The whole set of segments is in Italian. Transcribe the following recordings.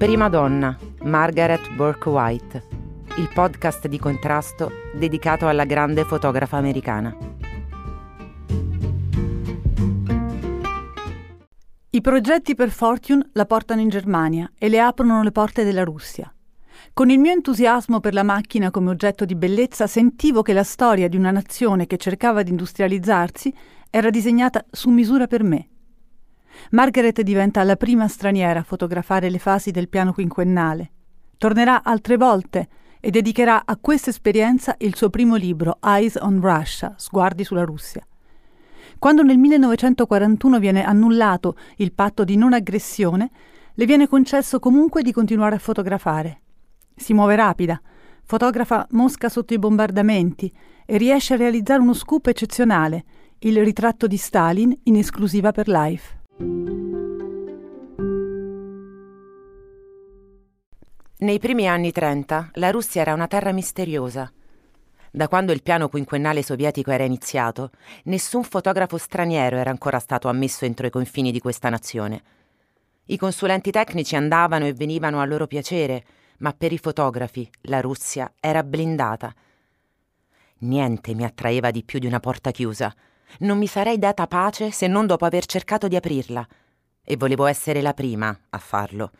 Prima donna, Margaret Burke White, il podcast di contrasto dedicato alla grande fotografa americana. I progetti per Fortune la portano in Germania e le aprono le porte della Russia. Con il mio entusiasmo per la macchina come oggetto di bellezza sentivo che la storia di una nazione che cercava di industrializzarsi era disegnata su misura per me. Margaret diventa la prima straniera a fotografare le fasi del piano quinquennale. Tornerà altre volte e dedicherà a questa esperienza il suo primo libro, Eyes on Russia, Sguardi sulla Russia. Quando nel 1941 viene annullato il patto di non aggressione, le viene concesso comunque di continuare a fotografare. Si muove rapida, fotografa Mosca sotto i bombardamenti e riesce a realizzare uno scoop eccezionale, il ritratto di Stalin in esclusiva per Life. Nei primi anni 30 la Russia era una terra misteriosa. Da quando il piano quinquennale sovietico era iniziato, nessun fotografo straniero era ancora stato ammesso entro i confini di questa nazione. I consulenti tecnici andavano e venivano a loro piacere, ma per i fotografi la Russia era blindata. Niente mi attraeva di più di una porta chiusa. Non mi sarei data pace se non dopo aver cercato di aprirla. E volevo essere la prima a farlo.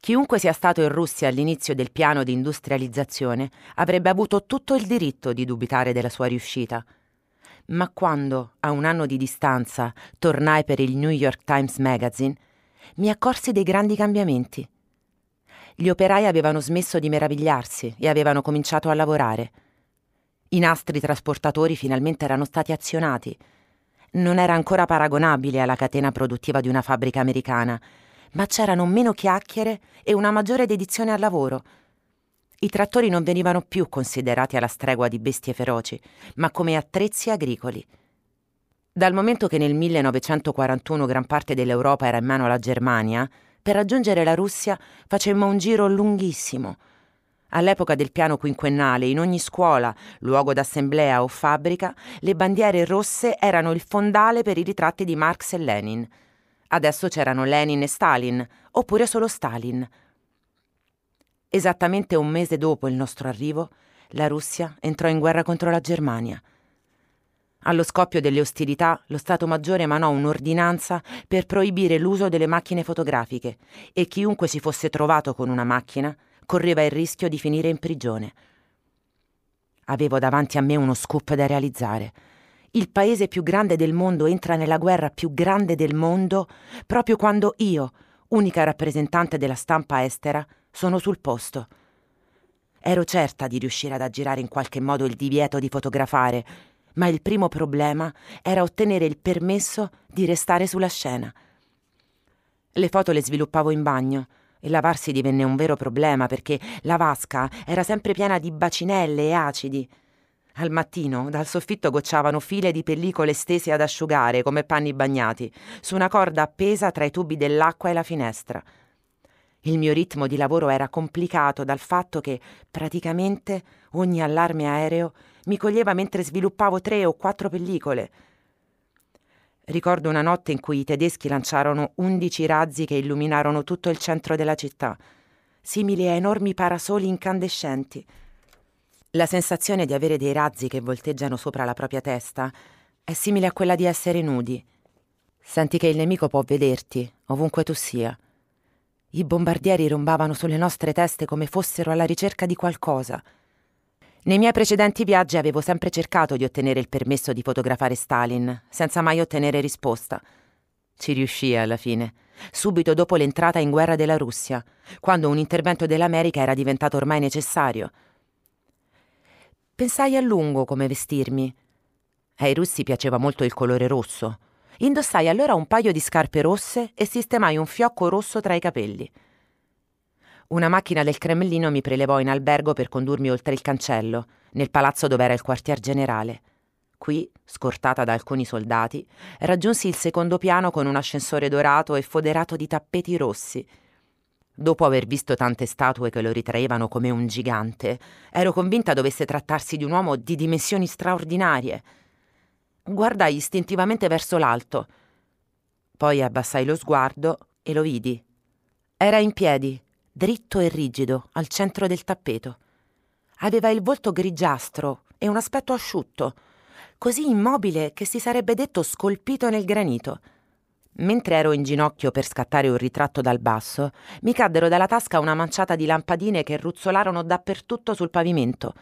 Chiunque sia stato in Russia all'inizio del piano di industrializzazione avrebbe avuto tutto il diritto di dubitare della sua riuscita. Ma quando, a un anno di distanza, tornai per il New York Times Magazine, mi accorsi dei grandi cambiamenti. Gli operai avevano smesso di meravigliarsi e avevano cominciato a lavorare. I nastri trasportatori finalmente erano stati azionati. Non era ancora paragonabile alla catena produttiva di una fabbrica americana, ma c'erano meno chiacchiere e una maggiore dedizione al lavoro. I trattori non venivano più considerati alla stregua di bestie feroci, ma come attrezzi agricoli. Dal momento che nel 1941 gran parte dell'Europa era in mano alla Germania, per raggiungere la Russia facemmo un giro lunghissimo. All'epoca del piano quinquennale, in ogni scuola, luogo d'assemblea o fabbrica, le bandiere rosse erano il fondale per i ritratti di Marx e Lenin. Adesso c'erano Lenin e Stalin, oppure solo Stalin. Esattamente un mese dopo il nostro arrivo, la Russia entrò in guerra contro la Germania. Allo scoppio delle ostilità, lo Stato Maggiore emanò un'ordinanza per proibire l'uso delle macchine fotografiche e chiunque si fosse trovato con una macchina correva il rischio di finire in prigione. Avevo davanti a me uno scoop da realizzare il paese più grande del mondo entra nella guerra più grande del mondo proprio quando io, unica rappresentante della stampa estera, sono sul posto. Ero certa di riuscire ad aggirare in qualche modo il divieto di fotografare, ma il primo problema era ottenere il permesso di restare sulla scena. Le foto le sviluppavo in bagno e lavarsi divenne un vero problema perché la vasca era sempre piena di bacinelle e acidi. Al mattino dal soffitto gocciavano file di pellicole stese ad asciugare come panni bagnati, su una corda appesa tra i tubi dell'acqua e la finestra. Il mio ritmo di lavoro era complicato dal fatto che, praticamente, ogni allarme aereo mi coglieva mentre sviluppavo tre o quattro pellicole. Ricordo una notte in cui i tedeschi lanciarono undici razzi che illuminarono tutto il centro della città, simili a enormi parasoli incandescenti. La sensazione di avere dei razzi che volteggiano sopra la propria testa è simile a quella di essere nudi. Senti che il nemico può vederti, ovunque tu sia. I bombardieri rombavano sulle nostre teste come fossero alla ricerca di qualcosa. Nei miei precedenti viaggi avevo sempre cercato di ottenere il permesso di fotografare Stalin, senza mai ottenere risposta. Ci riuscii alla fine, subito dopo l'entrata in guerra della Russia, quando un intervento dell'America era diventato ormai necessario. Pensai a lungo come vestirmi. Ai russi piaceva molto il colore rosso. Indossai allora un paio di scarpe rosse e sistemai un fiocco rosso tra i capelli. Una macchina del Cremlino mi prelevò in albergo per condurmi oltre il cancello, nel palazzo dove era il quartier generale. Qui, scortata da alcuni soldati, raggiunsi il secondo piano con un ascensore dorato e foderato di tappeti rossi Dopo aver visto tante statue che lo ritraevano come un gigante, ero convinta dovesse trattarsi di un uomo di dimensioni straordinarie. Guardai istintivamente verso l'alto. Poi abbassai lo sguardo e lo vidi. Era in piedi, dritto e rigido, al centro del tappeto. Aveva il volto grigiastro e un aspetto asciutto, così immobile che si sarebbe detto scolpito nel granito. Mentre ero in ginocchio per scattare un ritratto dal basso, mi caddero dalla tasca una manciata di lampadine che ruzzolarono dappertutto sul pavimento.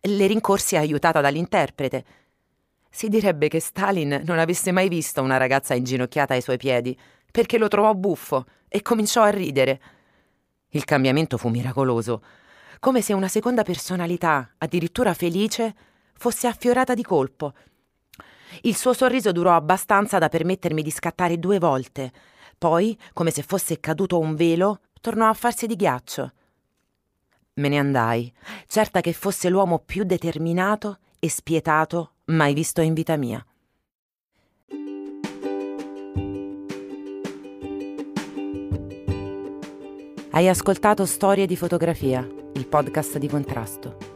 Le rincorsi aiutata dall'interprete. Si direbbe che Stalin non avesse mai visto una ragazza inginocchiata ai suoi piedi, perché lo trovò buffo e cominciò a ridere. Il cambiamento fu miracoloso, come se una seconda personalità, addirittura felice, fosse affiorata di colpo. Il suo sorriso durò abbastanza da permettermi di scattare due volte. Poi, come se fosse caduto un velo, tornò a farsi di ghiaccio. Me ne andai, certa che fosse l'uomo più determinato e spietato mai visto in vita mia. Hai ascoltato Storie di fotografia, il podcast di contrasto.